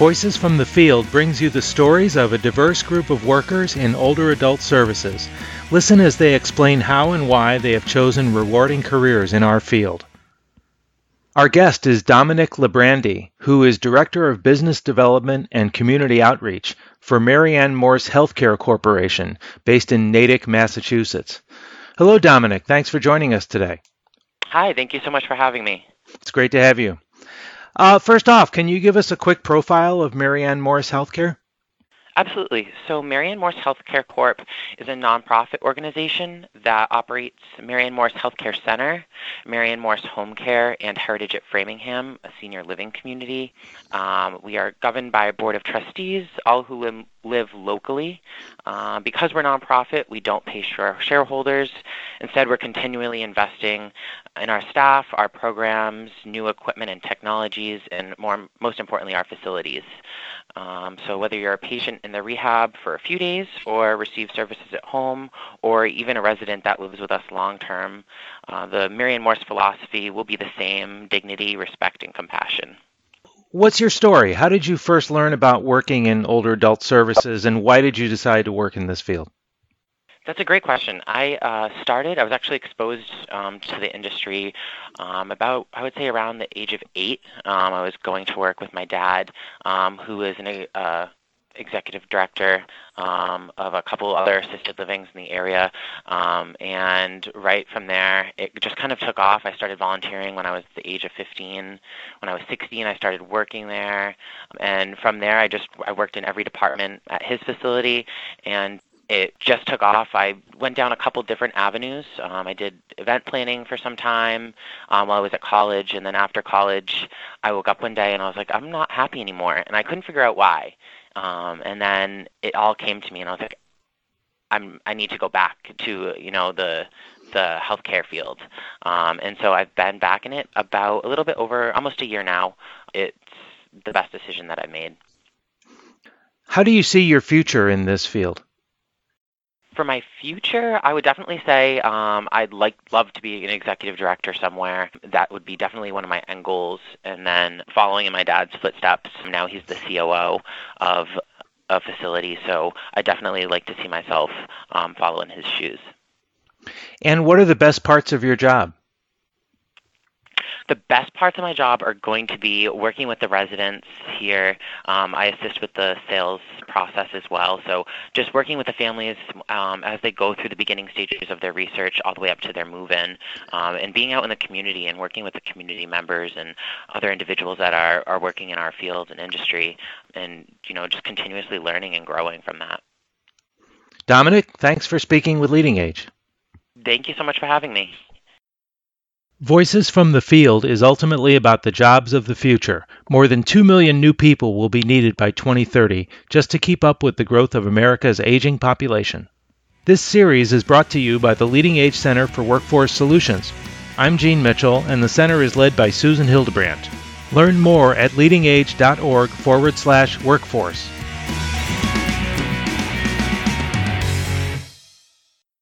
Voices from the Field brings you the stories of a diverse group of workers in older adult services. Listen as they explain how and why they have chosen rewarding careers in our field. Our guest is Dominic Lebrandi, who is Director of Business Development and Community Outreach for Mary Ann Morse Healthcare Corporation, based in Natick, Massachusetts. Hello, Dominic. Thanks for joining us today. Hi, thank you so much for having me. It's great to have you. Uh, first off, can you give us a quick profile of Mary Ann Morse Healthcare? Absolutely. So Mary Ann Morse Healthcare Corp is a nonprofit organization that operates Mary Ann Morse Healthcare Center, Mary Ann Morse Home Care, and Heritage at Framingham, a senior living community. Um, we are governed by a board of trustees, all who live, live locally. Uh, because we're nonprofit, we don't pay shareholders. Instead, we're continually investing in our staff, our programs, new equipment and technologies, and more, most importantly, our facilities. Um, so whether you're a patient in the rehab for a few days or receive services at home or even a resident that lives with us long term, uh, the Mary Ann Morse philosophy will be the same dignity, respect, and compassion. What's your story? How did you first learn about working in older adult services and why did you decide to work in this field? That's a great question. I uh, started, I was actually exposed um, to the industry um, about, I would say, around the age of eight. Um, I was going to work with my dad, um, who is an uh, executive director um, of a couple other assisted livings in the area. Um, and right from there, it just kind of took off. I started volunteering when I was the age of 15. When I was 16, I started working there. And from there, I just I worked in every department at his facility and it just took off. I went down a couple different avenues. Um, I did event planning for some time um, while I was at college, and then after college, I woke up one day and I was like, I'm not happy anymore, and I couldn't figure out why. Um, and then it all came to me, and I was like, I'm I need to go back to you know the the healthcare field, um, and so I've been back in it about a little bit over almost a year now. It's the best decision that I made. How do you see your future in this field? For my future, I would definitely say um, I'd like love to be an executive director somewhere. That would be definitely one of my end goals. And then following in my dad's footsteps, now he's the COO of a facility, so I definitely like to see myself um, follow in his shoes. And what are the best parts of your job? The best parts of my job are going to be working with the residents here. Um, I assist with the sales process as well. So just working with the families um, as they go through the beginning stages of their research all the way up to their move-in, um, and being out in the community and working with the community members and other individuals that are, are working in our field and industry, and you know just continuously learning and growing from that. Dominic, thanks for speaking with LeadingAge. Thank you so much for having me. Voices from the Field is ultimately about the jobs of the future. More than 2 million new people will be needed by 2030 just to keep up with the growth of America's aging population. This series is brought to you by the LeadingAge Center for Workforce Solutions. I'm Gene Mitchell, and the center is led by Susan Hildebrandt. Learn more at leadingage.org forward slash workforce.